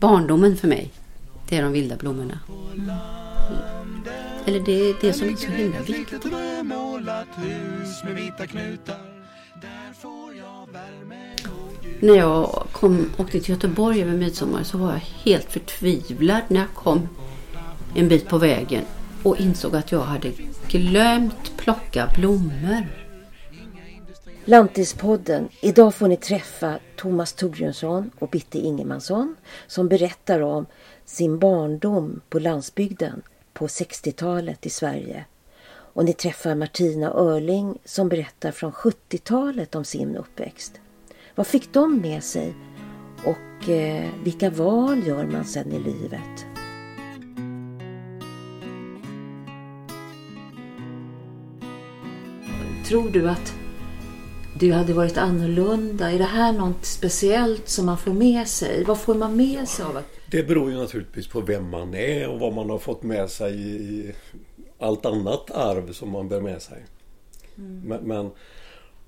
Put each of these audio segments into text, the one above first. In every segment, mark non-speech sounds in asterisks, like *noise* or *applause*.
barndomen för mig, det är de vilda blommorna. Mm. Eller det är det som är så himla viktigt. När jag kom, åkte till Göteborg över midsommar så var jag helt förtvivlad när jag kom en bit på vägen och insåg att jag hade glömt plocka blommor. Lantispodden. Idag får ni träffa Thomas Torbjörnsson och Bitte Ingemansson som berättar om sin barndom på landsbygden på 60-talet i Sverige. Och ni träffar Martina Örling som berättar från 70-talet om sin uppväxt. Vad fick de med sig? Och eh, vilka val gör man sen i livet? Tror du att det hade varit annorlunda? Är det här något speciellt som man får med sig? Vad får man med sig av att... Det beror ju naturligtvis på vem man är och vad man har fått med sig i allt annat arv som man bär med sig. Mm. Men, men,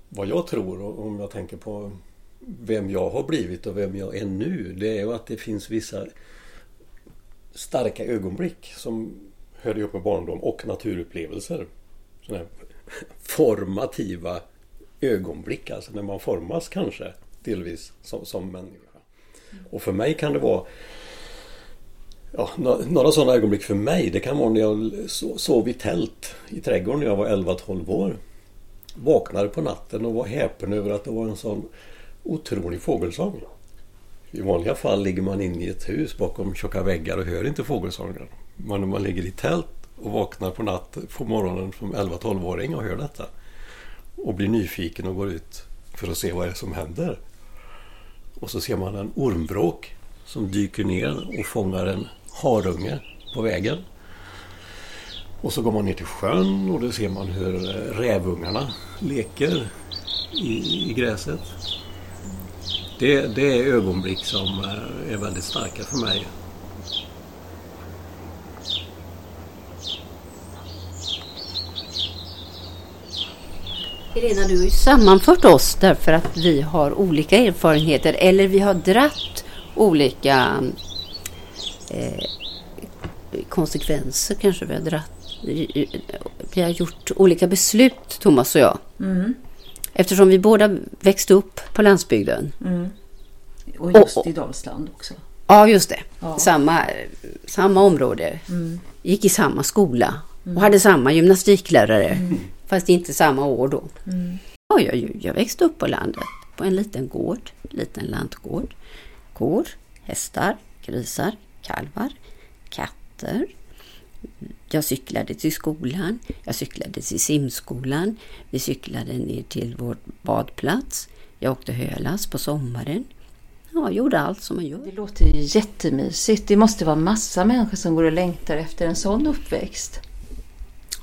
vad jag tror, om jag tänker på vem jag har blivit och vem jag är nu, det är ju att det finns vissa starka ögonblick som hör ihop med barndom och naturupplevelser. Sådana *laughs* formativa ögonblick, alltså när man formas kanske delvis som, som människa. Och för mig kan det vara ja, några sådana ögonblick för mig. Det kan vara när jag sov i tält i trädgården när jag var 11-12 år. Vaknade på natten och var häpen över att det var en sån otrolig fågelsång. I vanliga fall ligger man inne i ett hus bakom tjocka väggar och hör inte fågelsången. Men när man ligger i tält och vaknar på natten på morgonen som 11-12-åring och hör detta och blir nyfiken och går ut för att se vad det är som händer. Och så ser man en ormbråk som dyker ner och fångar en harunge på vägen. Och så går man ner till sjön och då ser man hur rävungarna leker i, i gräset. Det, det är ögonblick som är väldigt starka för mig. Helena, du har ju sammanfört oss därför att vi har olika erfarenheter eller vi har dratt olika eh, konsekvenser kanske vi har dratt. Vi har gjort olika beslut, Thomas och jag. Mm. Eftersom vi båda växte upp på landsbygden. Mm. Och just och, och, i Dalsland också. Ja, just det. Ja. Samma, samma område. Mm. Gick i samma skola och mm. hade samma gymnastiklärare. Fast inte samma år då. Mm. Ja, jag, jag växte upp på landet, på en liten gård, liten lantgård. Kor, hästar, grisar, kalvar, katter. Jag cyklade till skolan, jag cyklade till simskolan, vi cyklade ner till vår badplats. Jag åkte hölas på sommaren. Ja, gjorde allt som man gör. Det låter ju jättemysigt. Det måste vara massa människor som går och längtar efter en sån uppväxt.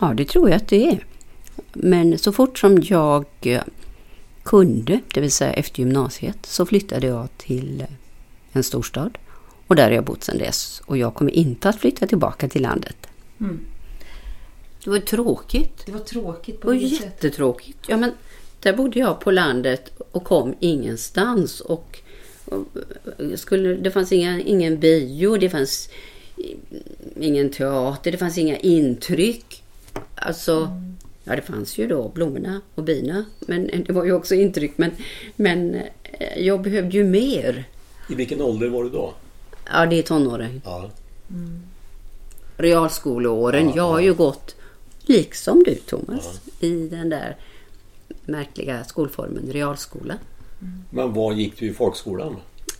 Ja, det tror jag att det är. Men så fort som jag eh, kunde, det vill säga efter gymnasiet, så flyttade jag till eh, en storstad. Och där har jag bott sedan dess. Och jag kommer inte att flytta tillbaka till landet. Mm. Det var tråkigt. Det var tråkigt på vilket sätt? jättetråkigt. Ja, men där bodde jag på landet och kom ingenstans. Och, och skulle, det fanns inga, ingen bio, det fanns ingen teater, det fanns inga intryck. Alltså, mm. Ja, det fanns ju då blommorna och bina. Men det var ju också intryck. Men, men eh, jag behövde ju mer. I vilken ålder var du då? Ja, det är tonåren. Ja. Mm. Realskoleåren. Ja, jag har ju gått, liksom du Thomas, ja. i den där märkliga skolformen realskola. Mm. Men var gick du i folkskolan?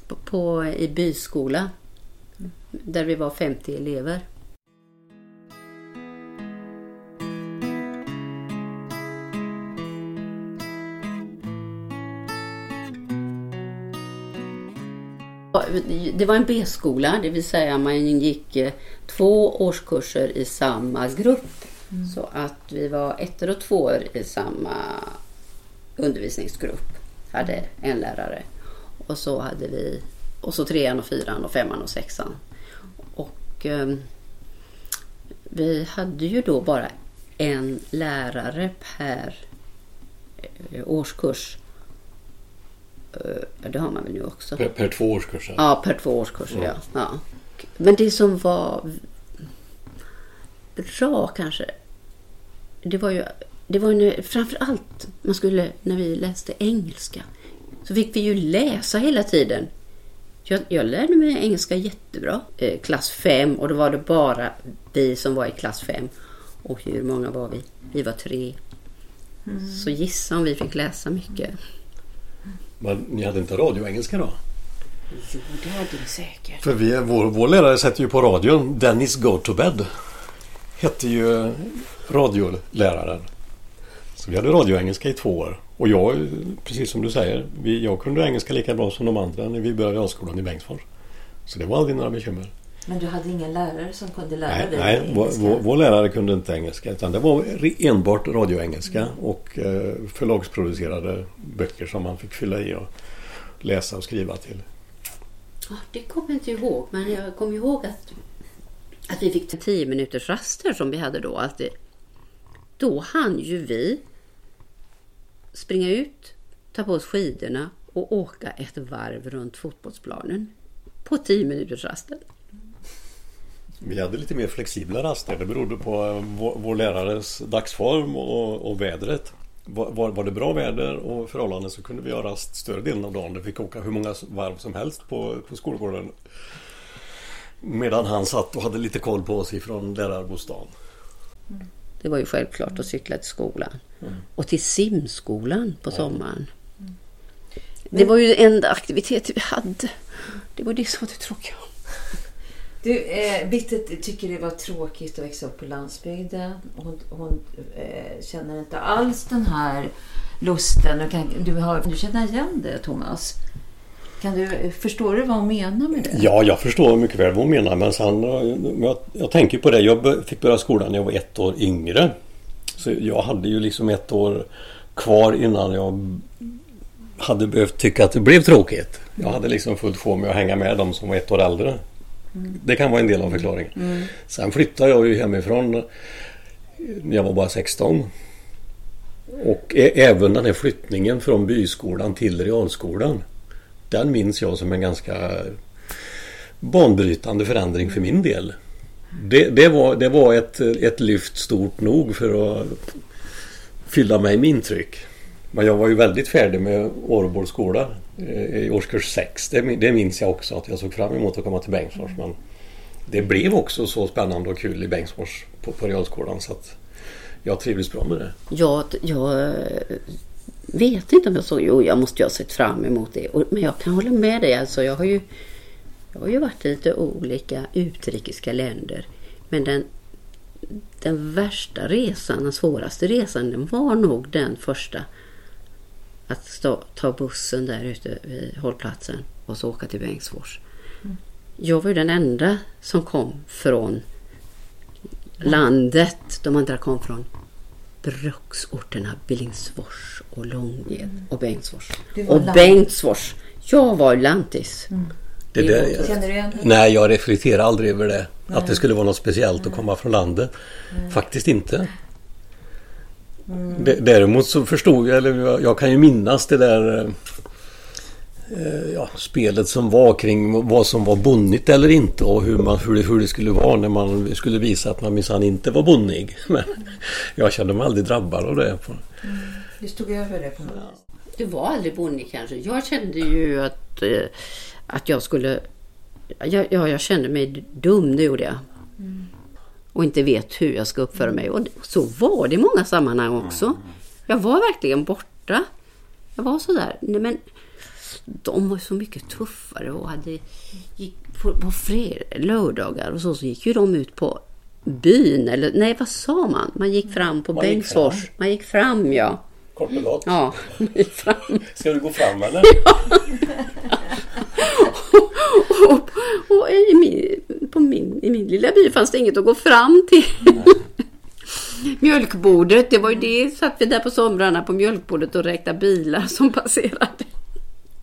På, på, I byskola. Där vi var 50 elever. Det var en B-skola, det vill säga man gick eh, två årskurser i samma grupp. Mm. Så att vi var ettor och tvåor i samma undervisningsgrupp. Hade en lärare. Och så hade vi och så trean och fyran och femman och sexan. Och eh, vi hade ju då bara en lärare per eh, årskurs. Eh, det har man väl nu också. Per, per två årskurser? Ja, per två årskurser, ja. ja. Men det som var bra kanske, det var ju, det var ju framför allt man skulle, när vi läste engelska, så fick vi ju läsa hela tiden. Jag, jag lärde mig engelska jättebra. Eh, klass 5 och då var det bara vi som var i klass 5. Och hur många var vi? Vi var tre. Mm. Så gissa om vi fick läsa mycket. Men ni hade inte radioengelska då? Jo, det hade vi säkert. För vi, vår, vår lärare sätter ju på radion Dennis Go to Bed. Hette ju radioläraren. Så vi hade radioengelska i två år. Och jag, precis som du säger, vi, jag kunde engelska lika bra som de andra när vi började realskolan i Bengtsfors. Så det var aldrig några bekymmer. Men du hade ingen lärare som kunde lära nej, dig nej, engelska? Vår, vår, lärare kunde inte engelska utan det var enbart radioengelska mm. och eh, förlagsproducerade böcker som man fick fylla i och läsa och skriva till. det kommer jag inte ihåg men jag kommer ihåg att, att vi fick tio minuters raster som vi hade då alltid. Då hann ju vi springa ut, ta på oss skidorna och åka ett varv runt fotbollsplanen på tio minuters rasten. Vi hade lite mer flexibla raster. Det berodde på eh, vår, vår lärares dagsform och, och vädret. Var, var, det bra väder och förhållanden så kunde vi ha rast större delen av dagen. Vi fick åka hur många varv som helst på, på skolgården. Medan han satt och hade lite koll på oss ifrån lärarbostaden. Det var ju självklart att cykla till skolan. Mm. Och till simskolan på sommaren. Mm. Det var ju den enda aktivitet vi hade. Det var det som var det tråkiga. Du, eh, Bitte tycker det var tråkigt att växa upp på landsbygden. Hon, hon eh, känner inte alls den här lusten. Du, kan, du, har, du känner igen det, Thomas? Kan du, förstår du vad hon menar med det? Ja, jag förstår mycket väl vad hon menar. Men sen, eh, jag, jag tänker på det. Jag fick börja skolan när jag var ett år yngre. Så jag hade ju liksom ett år kvar innan jag hade behövt tycka att det blev tråkigt. Jag hade liksom fullt sjå med att hänga med de som var ett år äldre. Det kan vara en del av förklaringen. Mm. Sen flyttade jag ju hemifrån när jag var bara 16. Och även den här flyttningen från byskolan till realskolan. Den minns jag som en ganska banbrytande förändring för min del. Det, det, var, det var ett, ett lyft stort nog för att fylla mig med intryck. Men jag var ju väldigt färdig med Årbo skola eh, i årskurs 6. Det, det minns jag också att jag såg fram emot att komma till Bengtsfors. Men det blev också så spännande och kul i Bengtsfors på, på realskolan så att jag trivdes bra med det. Ja, jag eh, vet inte om jag såg, Jo, jag måste ju ha sett fram emot det. Men jag kan hålla med dig. Alltså, jag har ju, jag har ju varit i lite olika utrikiska länder. Men den den värsta resan, den svåraste resan, den var nog den första. Att stå, ta bussen där ute vid hållplatsen och så åka till Bengtsfors. Mm. Jag var ju den enda som kom från mm. landet. De andra kom från bruksorterna Billingsfors och Långed mm. och Bengtsfors. Och Bengtsfors. Jag var lantis. Mm. Det där, Känner du igen det? Nej, jag reflekterar aldrig över det. Nej. Att det skulle vara något speciellt att komma från landet. Nej. Faktiskt inte. Mm. Däremot så förstod jag, eller jag kan ju minnas det där eh, ja, spelet som var kring vad som var bonnigt eller inte och hur, man, hur, det, hur det skulle vara när man skulle visa att man minsann inte var bonnig. *laughs* Men jag kände mig aldrig drabbad av det. Mm. Du stod över det på något vis? Du var aldrig bonnig kanske. Jag kände ju att eh, att jag skulle... Ja, jag kände mig dum, det gjorde jag. Mm. Och inte vet hur jag ska uppföra mig. Och så var det i många sammanhang också. Jag var verkligen borta. Jag var sådär. Nej, men de var så mycket tuffare och hade, gick på, på fred, lördagar och så, så gick ju de ut på byn. Eller nej, vad sa man? Man gick fram på Bengtsfors. Man gick fram, ja. Kort och gott. Ja, man gick fram. Ska du gå fram eller? *laughs* Ja. Och, och i, min, på min, i min lilla by fanns det inget att gå fram till. Mjölkbordet, det var ju det. Satt vi där på somrarna på mjölkbordet och räknade bilar som passerade.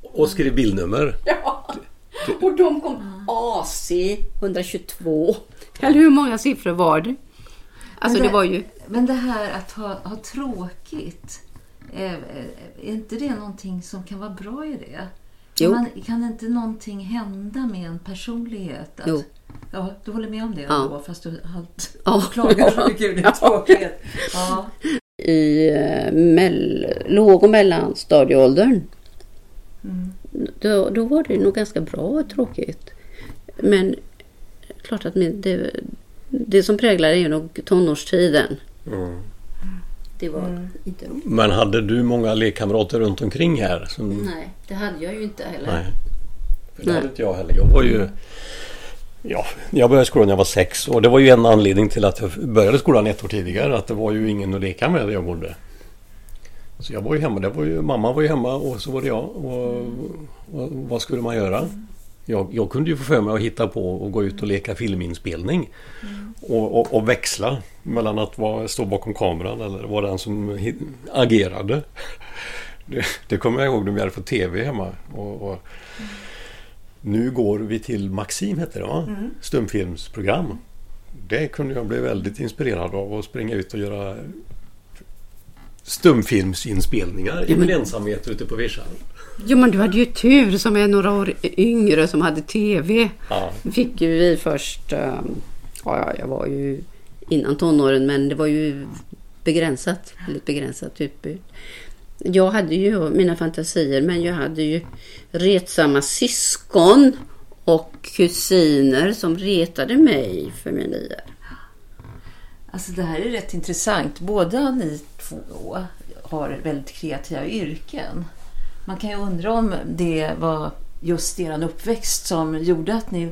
Och skrev bilnummer. Ja. Och de kom AC 122. Eller hur många siffror var det? Alltså men det, det var ju... Men det här att ha, ha tråkigt. är, är inte det någonting som kan vara bra i det? Jo. Man, kan inte någonting hända med en personlighet? Att, jo. Ja, du håller med om det ja. då, fast du halt ja. klagar så mycket över din tråkighet. Ja. I eh, mell, låg och mellanstadieåldern mm. då, då var det nog ganska bra och tråkigt. Men klart att det, det som präglar är ju nog tonårstiden. Mm. Det var mm. inte roligt. Men hade du många lekkamrater runt omkring här? Som... Nej, det hade jag ju inte heller. Nej, För det Nej. hade inte jag heller. Jag var ju... Ja, jag började skolan när jag var sex och det var ju en anledning till att jag började skolan ett år tidigare. Att det var ju ingen att leka med där jag bodde. Så jag var ju hemma. Det var ju, mamma var ju hemma och så var det jag. Och, och vad skulle man göra? Jag, jag, kunde ju få för mig att hitta på och gå ut och leka filminspelning. Mm. Och, och, och, växla mellan att vara, stå bakom kameran eller vara den som agerade. *laughs* Det, det kommer jag ihåg när vi hade fått TV hemma. Och, och mm. Nu går vi till Maxim, heter det va? Mm. Stumfilmsprogram. Det kunde jag bli väldigt inspirerad av att springa ut och göra stumfilmsinspelningar i min ensamhet ute på vischan. Jo men du hade ju tur som är några år yngre som hade TV. Ja. fick ju vi först, um, ja jag var ju innan tonåren men det var ju begränsat, väldigt begränsat utbud. Jag hade ju mina fantasier men jag hade ju retsamma syskon och kusiner som retade mig för mina liv. Alltså det här är rätt intressant. Båda ni två har väldigt kreativa yrken. Man kan ju undra om det var just er uppväxt som gjorde att ni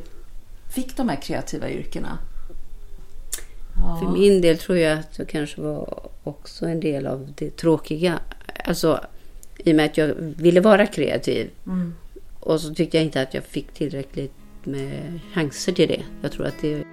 fick de här kreativa yrkena. Ja. För min del tror jag att det kanske var också en del av det tråkiga. Alltså i och med att jag ville vara kreativ. Mm. Och så tyckte jag inte att jag fick tillräckligt med chanser till det. Jag tror att det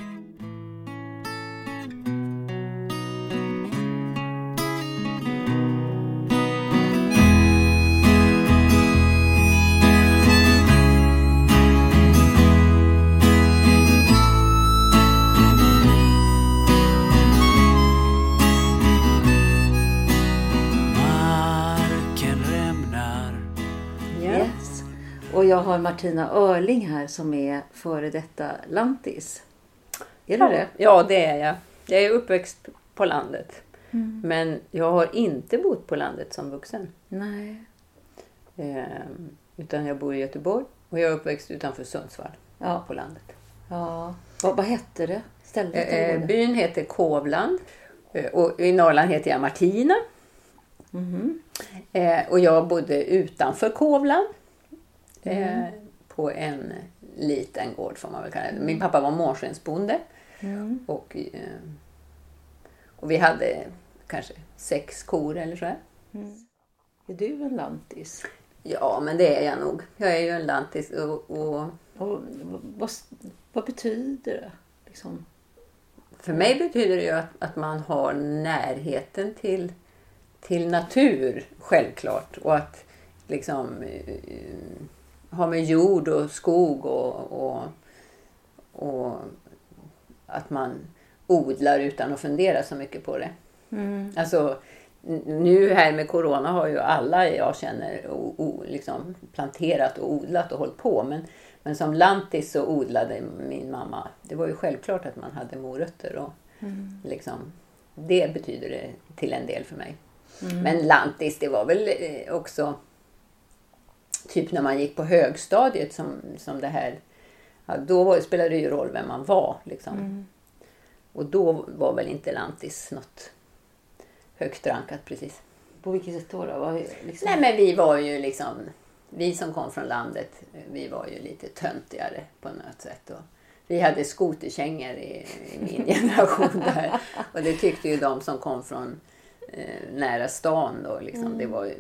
Martina Örling här som är före detta lantis. Är ja, du det? Ja, det är jag. Jag är uppväxt på landet. Mm. Men jag har inte bott på landet som vuxen. Nej. Eh, utan jag bor i Göteborg och jag är uppväxt utanför Sundsvall. Ja. På landet. Ja. Vad, vad hette det? Stället eh, eh byn heter Kovland. Eh, och i Norrland heter jag Martina. Mm. Eh, och jag bodde utanför Kovland. Mm. Eh, på en liten gård får man väl kalla det. Min pappa var mårskensbonde. Mm. Och, eh, och vi hade kanske sex kor eller så. Mm. Är du en lantis? Ja, men det är jag nog. Jag är ju en lantis. Och, och... och vad, vad, betyder det? Liksom? För mig betyder det ju att, att man har närheten till, till natur, självklart. Och att liksom eh, har med jord och skog och, och, och att man odlar utan att fundera så mycket på det. Mm. Alltså, nu här med Corona har ju alla jag känner o, o, liksom planterat och odlat och hållit på. Men, men som lantis så odlade min mamma. Det var ju självklart att man hade morötter. Och mm. liksom, det betyder det till en del för mig. Mm. Men lantis, det var väl eh, också typ när man gick på högstadiet som, som det här. Ja, då spelade det ju roll vem man var. Liksom. Mm. Och då var väl inte Lantis något högt rankat precis. På vilket sätt då? då? Var liksom... Nej men vi var ju liksom, vi som kom från landet, vi var ju lite töntigare på något sätt. Och vi hade skoterkängor i, i min *laughs* generation där. Och det tyckte ju de som kom från eh, nära stan då. Liksom. Mm. Det var ju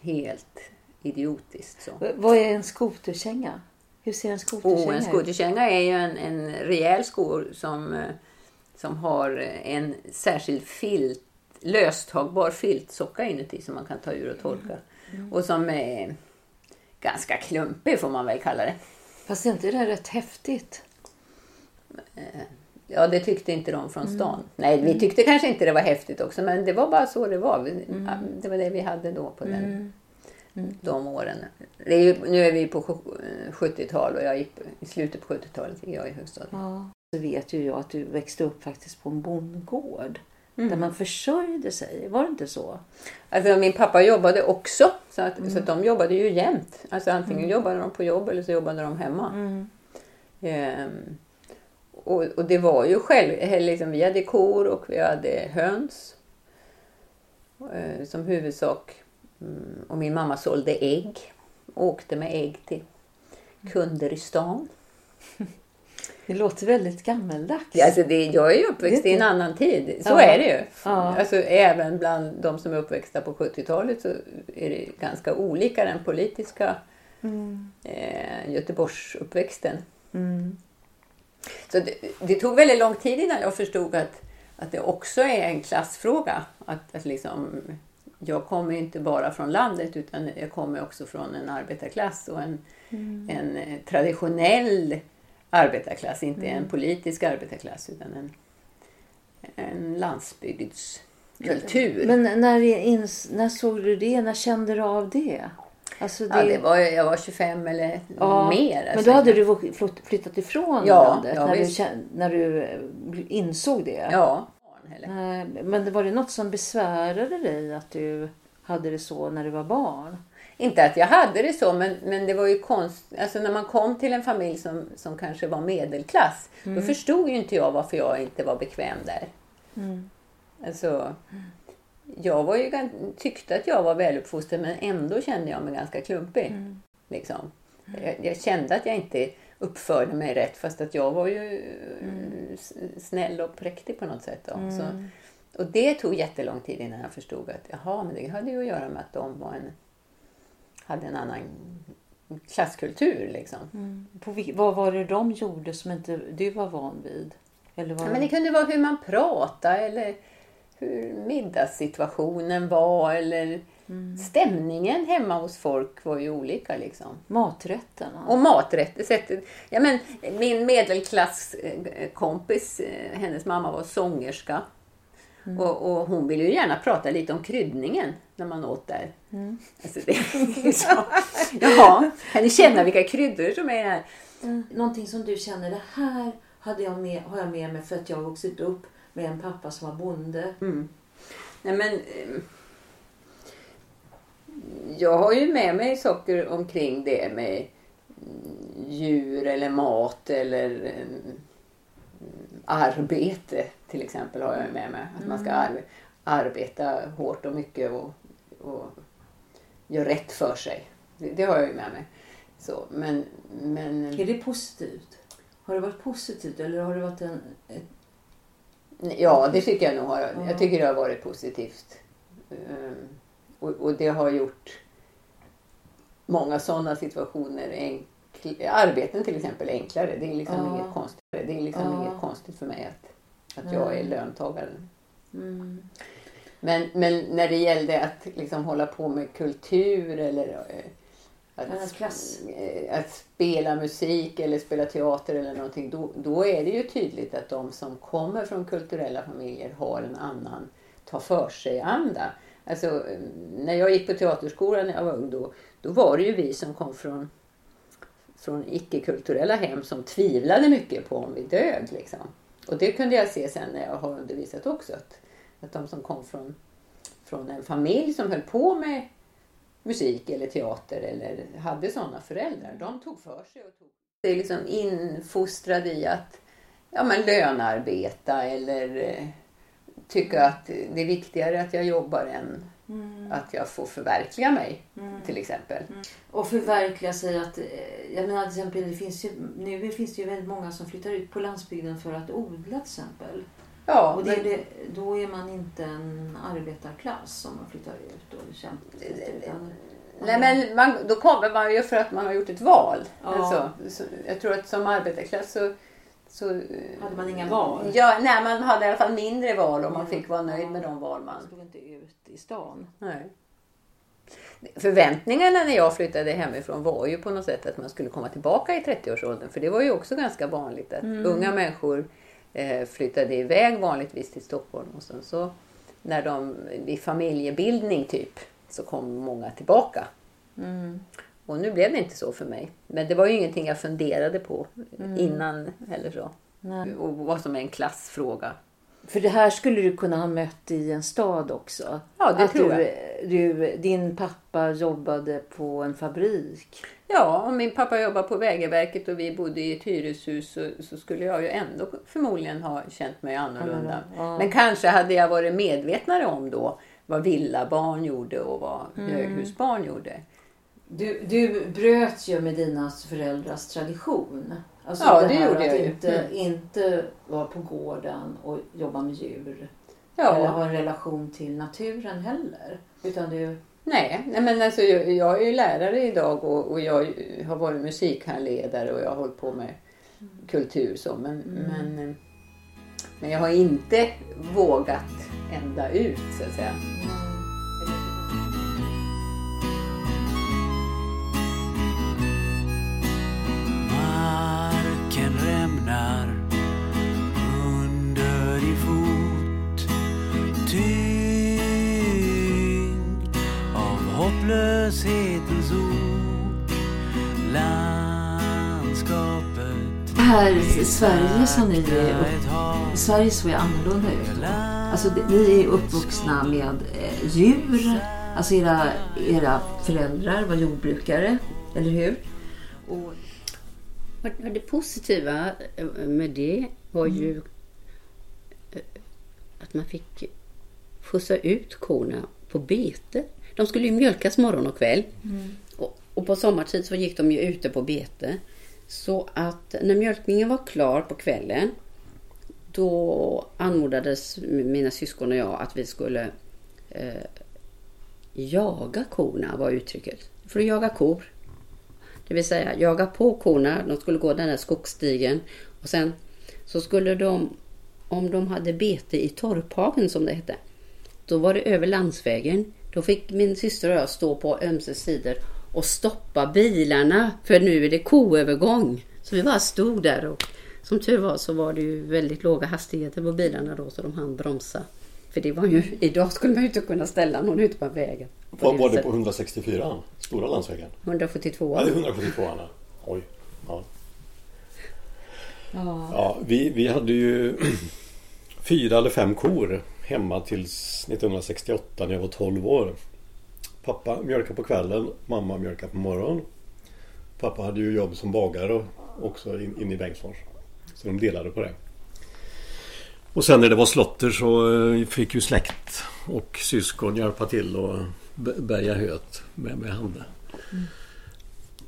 helt idiotiskt. Så. Vad är en skoterkänga? Hur ser en skoterkänga oh, En skoterkänga är ju en, en rejäl sko som, eh, som har en särskild filt, löstagbar filtsocka inuti som man kan ta ur och torka. Mm. Och som är ganska klumpig får man väl kalla det. Fast är inte det rätt häftigt? Eh, Ja, det tyckte inte de från stan. Mm. Nej, vi tyckte kanske inte det var häftigt också, men det var bara så det var. Mm. Det var det vi hade då på den, mm. mm. de åren. Är ju, nu är vi på 70-tal och jag gick i slutet på 70-talet gick jag i högstadiet. Ja. Så vet ju jag att du växte upp faktiskt på en bondgård. Mm. Där man försörjde sig. Var det inte så? Alltså min pappa jobbade också. Så att, mm. så att de jobbade ju jämt. Alltså antingen mm. jobbade de på jobb eller så jobbade de hemma. Ehm, och, och, det var ju själv, liksom, vi hade kor och vi hade höns. Eh, som huvudsak. Mm, och min mamma sålde ägg. Åkte med ägg till kunder i stan. *laughs* Det låter väldigt gammeldags. Alltså det, jag är ju uppväxt i en annan tid. Så ja. är det ju. Ja. Alltså, även bland de som är uppväxta på 70-talet så är det ganska olika den politiska mm. eh, Göteborgsuppväxten. Mm. Så det, det, tog väldigt lång tid innan jag förstod att, att det också är en klassfråga. Att, att liksom, jag kommer inte bara från landet utan jag kommer också från en arbetarklass och en, mm. en traditionell arbetarklass. Inte mm. en politisk arbetarklass utan en, en landsbygdskultur. Men när, ins, när såg du det? När kände du av det? Alltså det... Ja, det var, jag var 25 eller ja, mer. Alltså. Men då hade du flyttat ifrån ja, landet ja, när, du, när du eh, insåg det? Ja. Men var det något som besvärade dig att du hade det så när du var barn? Inte att jag hade det så, men, men det var ju konstigt. Alltså när man kom till en familj som, som kanske var medelklass, mm. då förstod ju inte jag varför jag inte var bekväm där. Mm. Alltså, jag var ju, tyckte att jag var väluppfostrad men ändå kände jag mig ganska klumpig. Mm. Liksom. Jag, jag, kände att jag inte uppförde mig rätt fast att jag var ju mm. snäll och präktig på något sätt. Då. Mm. Så, och det tog jättelång tid innan jag förstod att jaha, men det hade ju att göra med att de var en, hade en annan klasskultur. Liksom. Mm. På, vad var det de gjorde som inte du var van vid? Eller var ja, men det kunde vara hur man pratade eller hur middagssituationen var eller mm. stämningen hemma hos folk var ju olika. Liksom. Maträtterna. Och maträtter. Ja, men, min medelklasskompis, eh, hennes mamma var sångerska. Mm. Och, och, hon ville ju gärna prata lite om kryddningen när man åt där. Mm. Alltså det, så, jaha, kan ni känna vilka kryddor som är här? Mm. Någonting som du känner, det här hade jag med, har jag med mig för att jag har vuxit upp med en pappa som var bonde. Mm. Nej, men, eh, jag har ju med mig saker omkring det med djur eller mat eller mm, arbete till exempel har jag med mig. Att man ska mm. ar arbeta hårt och mycket och, och göra rätt för sig. Det, det, har jag ju med mig. Så, men, men... Är det positivt? Har det varit positivt eller har det varit en, ett Ja, det tycker jag nog. Har. Jag tycker det har varit positivt. Och, och, det har gjort många sådana situationer enkl, arbeten till exempel enklare. Det är liksom ja. inget konstigt. Det är liksom ja. inget konstigt för mig att, att jag är löntagare. Mm. Men, men när det gällde att liksom hålla på med kultur eller eh, att, eh, att, spela musik eller spela teater eller någonting, då, då är det ju tydligt att de som kommer från kulturella familjer har en annan ta för sig-anda. Alltså, när jag gick på teaterskolan när jag var ung, då, då var det ju vi som kom från, från icke-kulturella hem som tvivlade mycket på om vi dög. Liksom. Och det kunde jag se sen när jag har undervisat också. Att, att de som kom från, från en familj som höll på med musik eller teater eller hade sådana föräldrar. De tog för sig och tog sig liksom infostrade i att ja, men lönarbeta eller eh, tycka att det är viktigare att jag jobbar än mm. att jag får förverkliga mig mm. till exempel. Mm. Och förverkliga sig att, eh, jag menar till exempel det finns ju, nu finns det ju väldigt många som flyttar ut på landsbygden för att odla till exempel. Ja, och det, men... det, då är man inte en arbetarklass om man flyttar ut och kämpar. Nej men man, då kommer man ju för att man har gjort ett val. Ja. Alltså, så, jag tror att som arbetarklass så, så... Hade man inga val? Ja, nej man hade i alla fall mindre val och man fick vara nöjd med de val man... Man stod inte ut i stan. Nej. Förväntningarna när jag flyttade hemifrån var ju på något sätt att man skulle komma tillbaka i 30-årsåldern. För det var ju också ganska vanligt att mm. unga människor eh, flyttade iväg vanligtvis till Stockholm och sen så när de vid familjebildning typ så kom många tillbaka. Mm. Och nu blev det inte så för mig. Men det var ju ingenting jag funderade på mm. innan eller så. Nej. Och vad som är en klassfråga. För det här skulle du kunna ha mött i en stad också? Ja, det att tror du, jag. Du, din pappa jobbade på en fabrik? Ja, om min pappa jobbade på Vägverket och vi bodde i ett hyreshus så, så, skulle jag ju ändå förmodligen ha känt mig annorlunda. Ja. Men kanske hade jag varit medvetnare om då vad villabarn gjorde och vad mm. höghusbarn gjorde. Du, du bröt ju med dina föräldrars tradition. Alltså ja, det, det gjorde jag ju. Inte, mm. inte vara på gården och jobba med djur. Ja. Eller ha en relation till naturen heller. Utan du... Nej, nej men alltså, jag, jag är ju lärare idag och, och jag har varit musikhandledare och jag har hållit på med mm. kultur så. Men, mm. men, men jag har inte vågat ända ut så att säga. Rämnar under i fot Tyngd av hopplöshetens ok Landskapet här Sverige som ni är Sverige såg annorlunda ut. Alltså, ni är uppvuxna med eh, djur. Alltså era, era föräldrar var jordbrukare, eller hur? Och det positiva eh, med det var ju mm. Eh, att man fick skjutsa ut korna på bete. De skulle ju mjölkas morgon och kväll. Mm. Och, och, på sommartid så gick de ju ute på bete. Så att när mjölkningen var klar på kvällen då anmodades mina syskon och jag att vi skulle eh, jaga korna var uttrycket. För att jaga kor. Det vill säga jaga på korna. De skulle gå den där skogsstigen. Och sen så skulle de, om de hade bete i torphagen som det hette, då var det över landsvägen. Då fick min syster och jag stå på ömse sidor och stoppa bilarna för nu är det koövergång. Så vi bara stod där och som tur var så var det ju väldigt låga hastigheter på bilarna då så de hann bromsa. För det var ju, idag skulle man ju inte kunna ställa någon ute på vägen. Vad var det på 164 Stora landsvägen? 172 Ja, det är 172 Oj. Ja. Ja. ja vi, vi hade ju *clears throat* fyra eller fem kor hemma tills 1968 när jag var 12 år. Pappa mjölkade på kvällen, mamma mjölkade på morgonen. Pappa hade ju jobb som bagare också in, in i Bengtsfors. Så de delade på det. Och sen när det var slotter så eh, fick ju släkt och syskon hjälpa till och bärga höet med, med hand. Mm.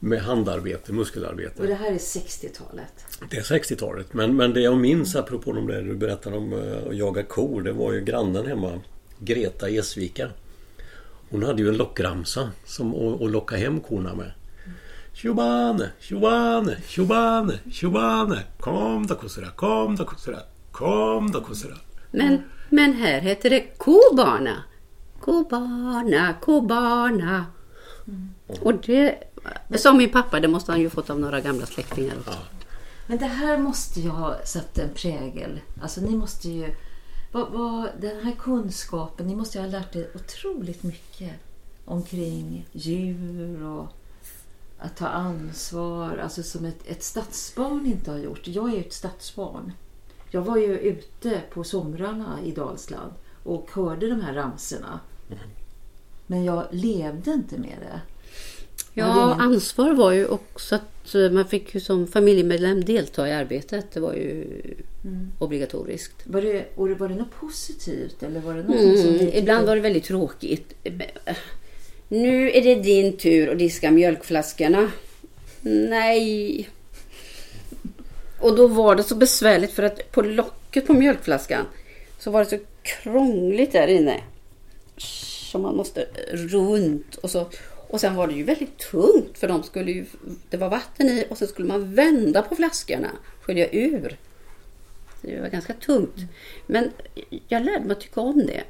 Med handarbete, muskelarbete. Och det här är 60-talet? Det är 60-talet. Men, men det jag minns apropå de där du berättade om eh, att jaga kor. Det var ju grannen hemma. Greta Esvika. Hon hade ju en lockramsa som att, locka hem korna med. Tjobane, tjobane, tjobane, tjobane. Kom då kossora, kom då kossora. Kom då kossora. Men, men här heter det kobana. Kobana, kobana. Mm. Och det, som min pappa, det måste han ju fått av några gamla släktingar också. Ja. Men det här måste ju ha satt en prägel. Alltså ni måste ju... Vad, vad, den här kunskapen, ni måste ju ha lärt er otroligt mycket omkring djur och att ta ansvar. Alltså som ett, ett stadsbarn inte har gjort. Jag är ju ett stadsbarn. Jag var ju ute på somrarna i Dalsland och hörde de här ramserna. Men jag levde inte med det. Ja, ansvar var ju också att eh, man fick ju som familjemedlem delta i arbetet. Det var ju mm. obligatoriskt. Var det, var det något positivt? Eller var det något mm, som ibland var det väldigt tråkigt. Nu är det din tur att diska mjölkflaskorna. Nej. Och då var det så besvärligt för att på locket på mjölkflaskan så var det så krångligt där inne. Så man måste runt och så. Och sen var det ju väldigt tungt för de skulle ju, det var vatten i och så skulle man vända på flaskorna, skölja ur. Det var ganska tungt. Men jag lärde mig att tycka om det.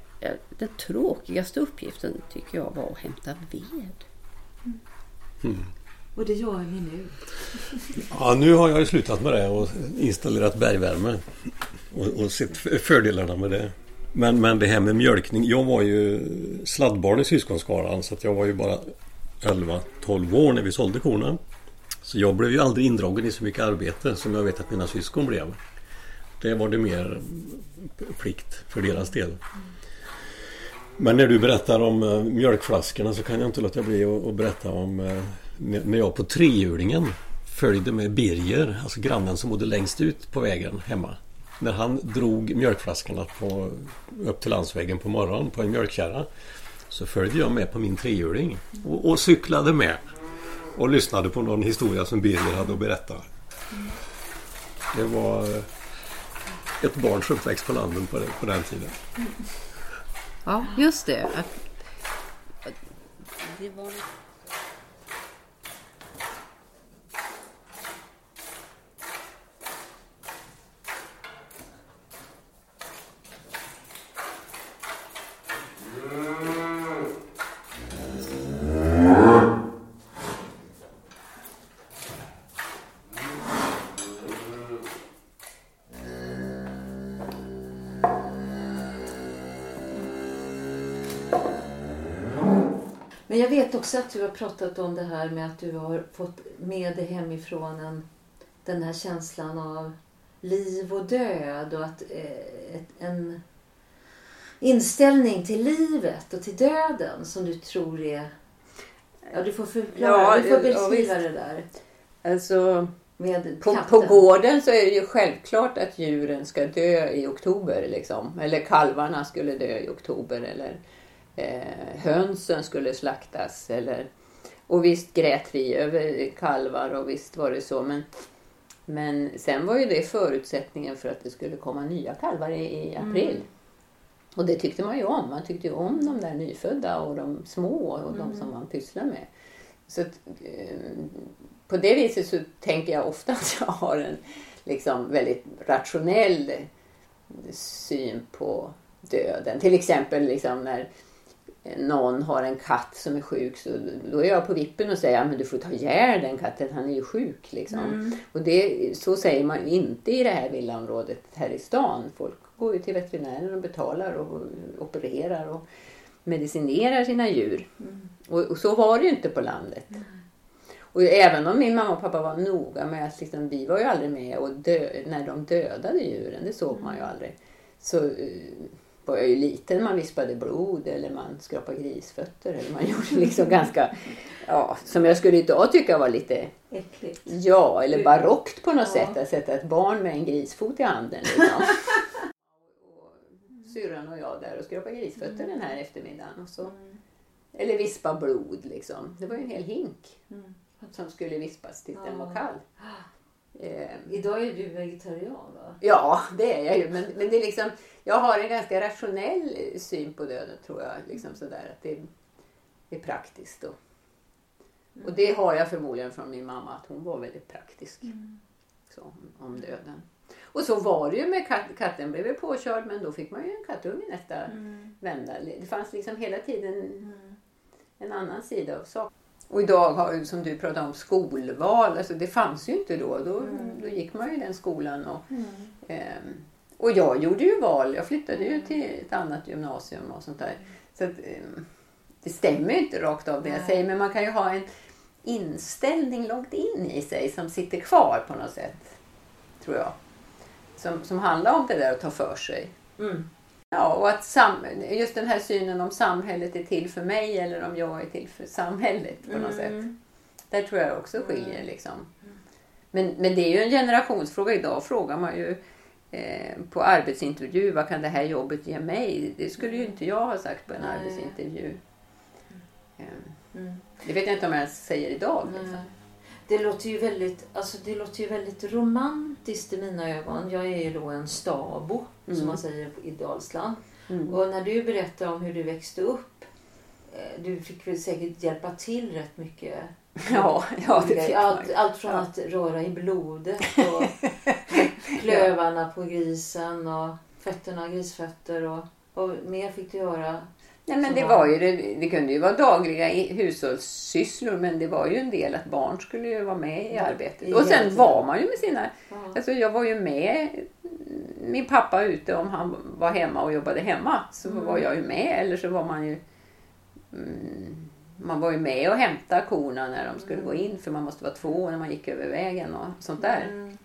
Den tråkigaste uppgiften tycker jag var att hämta ved. Mm. Och det gör ni nu? ja, nu har jag slutat med det och installerat bergvärme. och, och sett fördelarna med det. Men, men det här med mjölkning. Jag var ju sladdbarn i syskonskaran så att jag var ju bara 11-12 år när vi sålde korna. Så jag blev ju aldrig indragen i så mycket arbete som jag vet att mina syskon blev. Det var det mer plikt för deras del. Men när du berättar om eh, mjölkflaskorna så kan jag inte låta bli att, berätta om eh, när jag på trehjulingen följde med Birger, alltså grannen som bodde längst ut på vägen hemma. När han drog mjölkflaskorna på, upp till landsvägen på morgonen på en mjölkkärra så följde jag med på min trehjuling och, och cyklade med och lyssnade på någon historia som Birger hade att berätta. Det var eh, ett barns uppväxt på landet på, på den tiden. Ja, just det. det var... också att du har pratat om det här med att du har fått med dig hemifrån en, den här känslan av liv och död och att eh, ett, en inställning till livet och till döden som du tror är... Ja, du får förklara, ja, du får beskriva ja, det där. Alltså, på, på, gården så är det ju självklart att djuren ska dö i oktober. Liksom. Eller kalvarna skulle dö i oktober. Eller eh, hönsen skulle slaktas. Eller, och visst grät vi över kalvar och visst var det så. Men, men sen var ju det förutsättningen för att det skulle komma nya kalvar i, i april. Mm. Och det tyckte man ju om. Man tyckte ju om de där nyfödda och de små och mm. de som man pysslar med. Så att, eh, på det viset så tänker jag ofta att jag har en liksom väldigt rationell syn på döden. Till exempel liksom när någon har en katt som är sjuk så då är jag på vippen och säger att du får ta ihjäl den katten, han är ju sjuk. Liksom. Mm. Och det, så säger man ju inte i det här villaområdet här i stan. Folk går ju till veterinären och betalar och opererar och medicinerar sina djur. Mm. Och, och, så var det ju inte på landet. Mm. Och även om min mamma och pappa var noga med att liksom, vi var ju aldrig med och dö, när de dödade djuren, det såg man ju mm. aldrig. Så eh, var jag ju liten, man vispade blod eller man skrapade grisfötter. Eller man *laughs* gjorde liksom ganska, ja, som jag skulle idag tycka var lite Äckligt. Ja, eller barockt på något ja. sätt att sätta ett barn med en grisfot i handen. Liksom. *laughs* Syrran och jag där och skrapade grisfötter mm. den här eftermiddagen. Och så, mm. Eller vispa blod liksom. Det var ju en hel hink mm. som skulle vispas tills ja. den var kall. *gasps* Eh, Idag är du vegetarian va? Ja, det är jag ju. Men, men det är liksom, jag har en ganska rationell syn på döden tror jag. Liksom sådär, att det, det är praktiskt. Och, mm. och det har jag förmodligen från min mamma, att hon var väldigt praktisk mm. så, om döden. Och så var det ju med katten. Katten blev ju påkörd men då fick man ju en kattunge nästa mm. vända. Det fanns liksom hela tiden mm. en annan sida av saken. Och idag har som du pratade om skolval, alltså det fanns ju inte då. Då, mm. då gick man ju i den skolan. Och, mm. eh, och jag gjorde ju val, jag flyttade ju till ett annat gymnasium och sånt där. Så att, eh, det stämmer ju inte rakt av det jag säger men man kan ju ha en inställning långt in i sig som sitter kvar på något sätt. Tror jag. Som, som handlar om det där att ta för sig. Mm. Ja, och att sam, just den här synen om samhället är till för mig eller om jag är till för samhället på något mm. sätt. Där tror jag också skiljer mm. liksom. Men, men det är ju en generationsfråga. Idag frågar man ju eh, på arbetsintervju, vad kan det här jobbet ge mig? Det skulle ju inte jag ha sagt på en Nej. arbetsintervju. Eh, mm. Det vet jag inte om jag säger idag. Liksom. Det låter ju väldigt, alltså det låter ju väldigt romantiskt i mina ögon. Jag är ju då en stabo, mm. som man säger i Dalsland. Mm. Och när du berättar om hur du växte upp, eh, du fick väl säkert hjälpa till rätt mycket. *laughs* Ja, ja det fick allt, allt från ja. att röra i blodet *laughs* och klövarna på grisen och fötterna, grisfötter och, och mer fick du göra. Nej, men det, var ju, det, det kunde ju vara dagliga hushållssysslor men det var ju en del att barn skulle ju vara med i arbetet. Och sen var man ju med sina... Alltså jag var ju med min pappa ute, om han var hemma och jobbade hemma, så Mm. var jag ju med. Eller så var man ju mm, man var ju med och hämtade korna när de skulle gå in för man måste vara två när man gick över vägen och sånt där. Mm.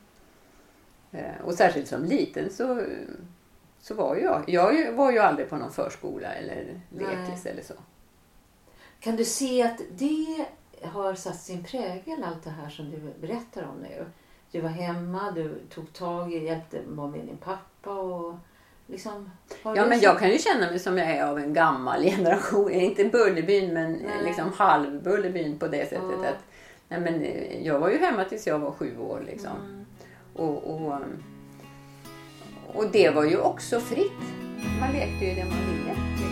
Eh, Och särskilt som liten så, så var jag, jag var ju aldrig på någon förskola eller lekis eller så. Kan du se att det har satt sin prägel allt det här som du berättar om nu? Du var hemma, du tog tag i, hjälpte, var med din pappa och liksom... Ja men jag kan ju känna mig som jag är av en gammal *laughs* generation. Inte Bullerbyn men Nej. liksom halv Bullerbyn på det sättet. Ja. Att, nej, men eh, jag var ju hemma tills jag var sju år liksom. Mm. Och, och, och det var ju också fritt. Man lekte ju det man ville.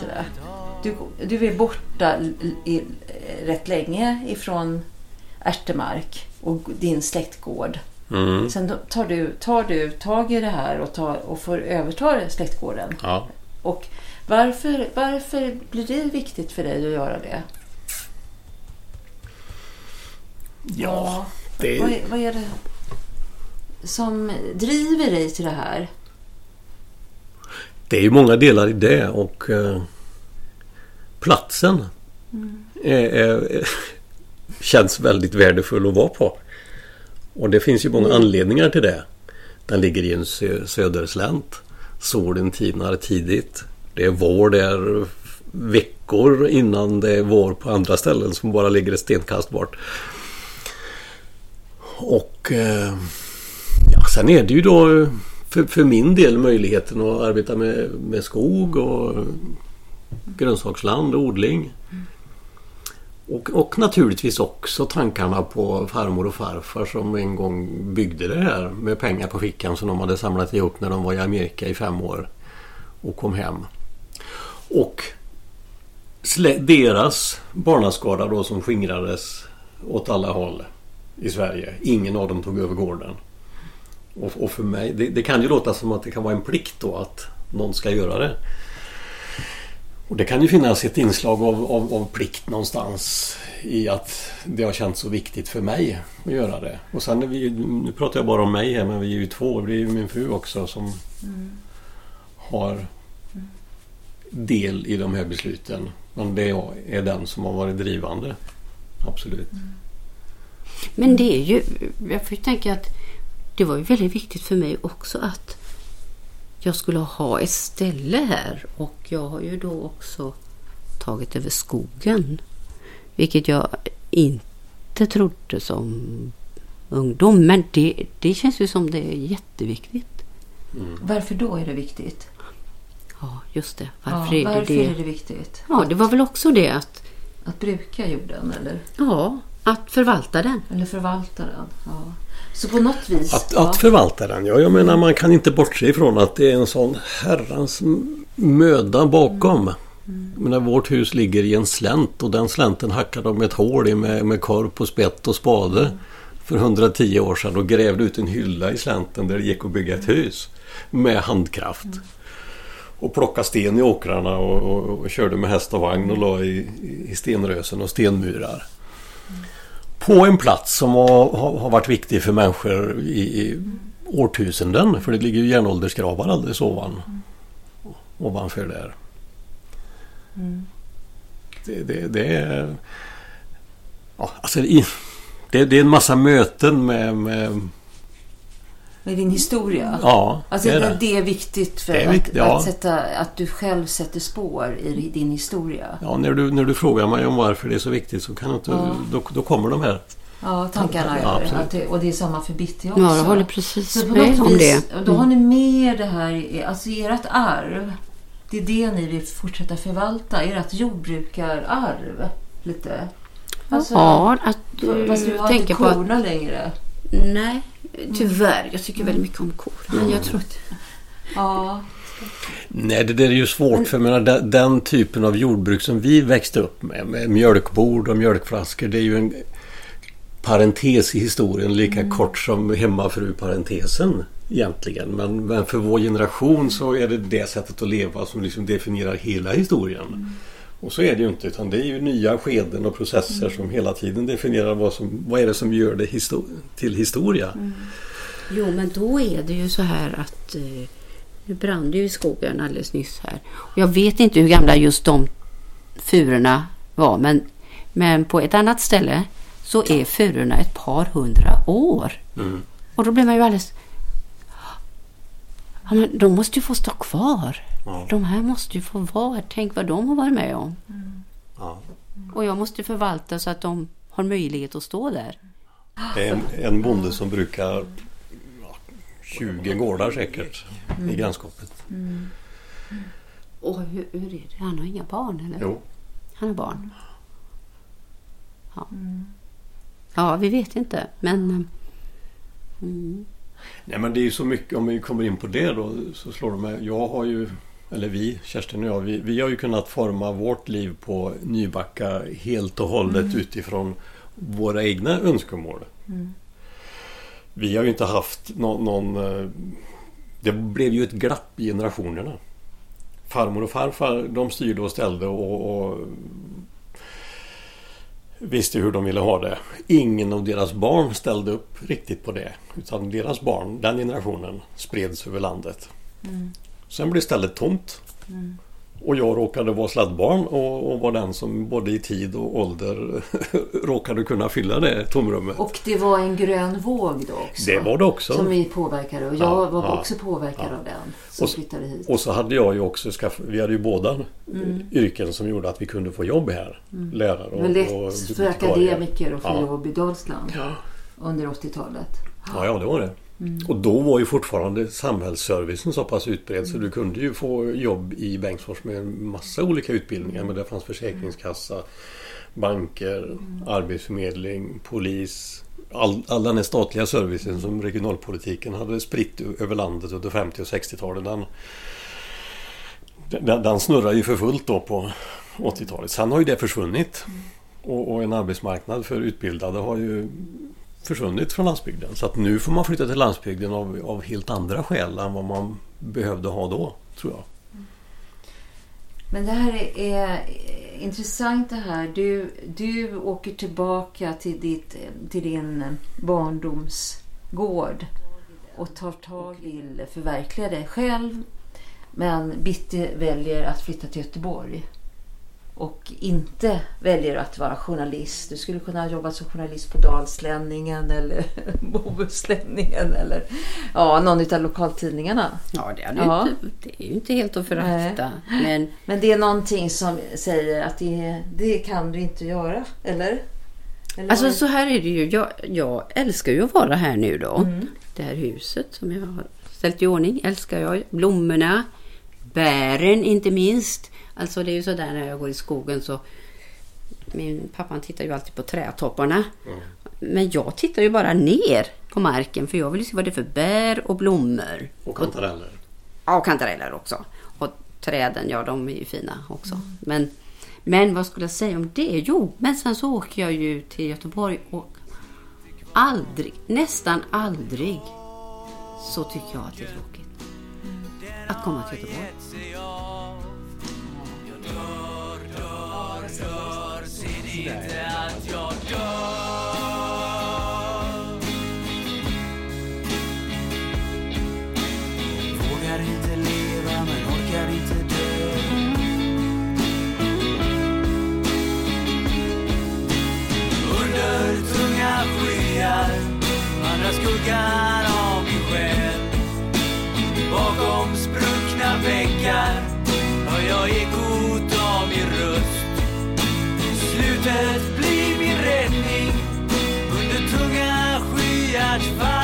Heter det. Du, du är borta i, i, rätt länge ifrån Ärtemark och din släktgård. Mm. Sen tar du, tar du tag i det här och, tar, och får överta släktgården. Ja. Och varför, varför blir det viktigt för dig att göra det? ja, Vad, det, är, vad är det som driver dig till det här? Det är ju många delar i det och eh, platsen är, är, *laughs* känns väldigt värdefull att vara på. Och det finns ju många anledningar till det. Den ligger i en sö, söderslänt. Solen tinar tidigt. Det är vår där veckor innan det är vår på andra ställen som bara ligger ett stenkast bort. Och eh, ja, sen är det ju då för, för min del möjligheten att arbeta med, med skog och grönsaksland och odling. Och, och naturligtvis också tankarna på farmor och farfar som en gång byggde det här med pengar på fickan som de hade samlat ihop när de var i Amerika i fem år och kom hem. Och deras barnaskara då som skingrades åt alla håll i Sverige. Ingen av dem tog över gården. Och, och för mig, det, det kan ju låta som att det kan vara en plikt då att någon ska göra det. Och det kan ju finnas ett inslag av, av, av plikt någonstans i att det har känts så viktigt för mig att göra det. Och sen är vi, nu pratar jag bara om mig här men vi är ju två, det är ju min fru också som har del i de här besluten. Men det är den som har varit drivande. Absolut. Men det är ju, jag får ju tänka att det var ju väldigt viktigt för mig också att jag skulle ha ett ställe här och jag har ju då också tagit över skogen. Vilket jag inte trodde som ungdom. Men det, det känns ju som det är jätteviktigt. Varför då är det viktigt? Ja, just det. Varför ja, är det varför det? är det viktigt? Ja, det var väl också det att, Att bruka jorden eller, ja, att förvalta den. eller förvalta den? Ja. Så på något vis... Att, ja. att förvalta den, ja. Jag menar man kan inte bortse ifrån att det är en sån herrans möda bakom. Mm. Men vårt hus ligger i en slänt och den slänten hackade de ett hål i med, med korp och spett och spade för 110 år sedan och grävde ut en hylla i slänten där det gick att bygga ett hus med handkraft. Och plocka sten i åkrarna och, och, och körde med häst och vagn och la i, i stenrösen och stenmurar på en plats som har, har, varit viktig för människor i, i årtusenden. För det ligger ju järnåldersgravar alldeles ovan, ovanför där. Det, det, det är... Ja, alltså det, det är en massa möten med... med med din historia? ja, Alltså det är det, det. är viktigt för Det är att, viktigt, ja. att, sätta, att du själv sätter spår i din historia? Ja, när du, när du frågar mig om varför det är så viktigt så kan inte, Ja. då, då kommer de här. Ja, tankarna Ja. Att det, och det är samma för Bitti också. Ja, jag håller precis Så på med något om vis, det. Mm. Då har ni med er det här, i- alltså ert arv. Det är det ni vill fortsätta förvalta, ert jordbrukararv. Lite. Alltså, ja, att du Fast du har tänker inte på att... korna längre. Nej, tyvärr. Jag tycker väldigt mycket om kor. Men jag tror att... Ja. Nej, det där är ju svårt för menar, den, den typen av jordbruk som vi växte upp med, med mjölkbord och mjölkflaskor, det är ju en parentes i historien lika kort som hemmafru-parentesen egentligen. Men, men för vår generation så är det det sättet att leva som liksom definierar hela historien. Och så är det ju inte utan det är ju nya skeden och processer som hela tiden definierar vad, som, vad är det som gör det histo- till historia. Jo, men då är det ju så här att eh, nu brann det ju i skogen alldeles nyss här. Och jag vet inte hur gamla just de furorna var, men, men på ett annat ställe så är furorna ett par hundra år. Mm. Och då blir man ju alldeles... Ja, men de måste ju få stå kvar. Ja. De här måste ju få vara. Tänk vad de har varit med om. Ja. Och jag måste förvalta så att de har möjlighet att stå där. En, en bonde som brukar ja, 20 gårdar säkert i grannskapet. Och hur, hur är det? Han har inga barn eller? Jo. Han har barn. Ja. ja, vi vet inte. Men... eh, Mm. Nej men det är ju så mycket, om vi kommer in på det då så slår det mig. Jag har ju, eller vi, Kerstin och jag, vi, vi har ju kunnat forma vårt liv på Nybacka helt och hållet utifrån våra egna önskemål. Vi har ju inte haft någon, någon... eh, Det blev ju ett glapp i generationerna. Farmor och farfar de styrde och ställde och, och visste hur de ville ha det. Ingen av deras barn ställde upp riktigt på det. Utan deras barn, den generationen, spreds över landet. Sen blev stället tomt. Och jag råkade vara sladdbarn och, och var den som både i tid och ålder *laughs* råkade kunna fylla det tomrummet. Och det var en grön våg då också. Det var det också. Som vi påverkade och jag Ja, var ja. också påverkad Ja. av den. Som Och- flyttade hit. Och så hade jag ju också skaffat, vi hade ju båda yrken som gjorde att vi kunde få jobb här. Lärare det och, och lätt för bibliotekarie. akademiker att få jobb i Dalsland under 80-talet. Ja, ja, det var det. Och då var ju fortfarande samhällsservicen så pass utbredd så du kunde ju få jobb i Bengtsfors med en massa olika utbildningar. Men det fanns försäkringskassa, banker, arbetsförmedling, polis. All, all den statliga servicen som regionalpolitiken hade spritt över landet under 50 och 60-talet. Den, den, den snurrar ju för fullt då på 80-talet. Sen har ju det försvunnit. Och, och en arbetsmarknad för utbildade har ju försvunnit från landsbygden. Så att nu får man flytta till landsbygden av, av helt andra skäl än vad man behövde ha då, tror jag. Men det här är, intressant det här. Du, du åker tillbaka till, ditt, till din barndomsgård och tar tag i att förverkliga dig själv. Men Bitti väljer att flytta till Göteborg. Och inte väljer att vara journalist. Du skulle kunna jobba som journalist på Dalslänningen eller *laughs* Bohuslänningen eller ja, någon av lokaltidningarna. Ja, det, hade Ja. inte, det är ju inte helt att förakta. Men Men det är någonting som säger att det, det kan du inte göra, eller? eller Alltså så här är det ju. Jag, jag älskar ju att vara här nu då. Mm. Det här huset som jag har ställt i ordning älskar jag. Blommorna, bären inte minst. Alltså det är ju sådär när jag går i skogen så min pappa tittar ju alltid på trädtopparna. Men jag tittar ju bara ner på marken för jag vill ju se vad det är för bär och blommor. Och kantareller. Ja, och kantareller också. Och träden, ja de är ju fina också. Men, men vad skulle jag säga om det? Jo, men sen så åker jag ju till Göteborg och aldrig, nästan aldrig så tycker jag att det är tråkigt att komma till Göteborg. Vågar inte leva men orkar inte dö Under tunga skyar andra skuggan Bakom spruckna väggar hör jag ekot av min röst. Slutet blir min räddning under tunga skyars fall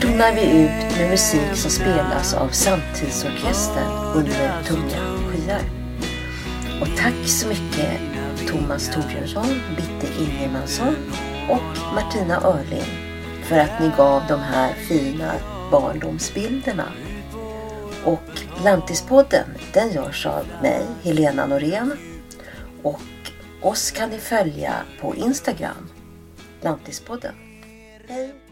tonar vi ut med musik som spelas av Samtidsorkestern under tunga skyar. Och tack så mycket Thomas Torbjörnsson, Bitte Ingemansson och Martina Örling för att ni gav de här fina barndomsbilderna. Och Lantispodden den görs av mig, Helena Norén. Och oss kan ni följa på Instagram, Lantispodden. Hej!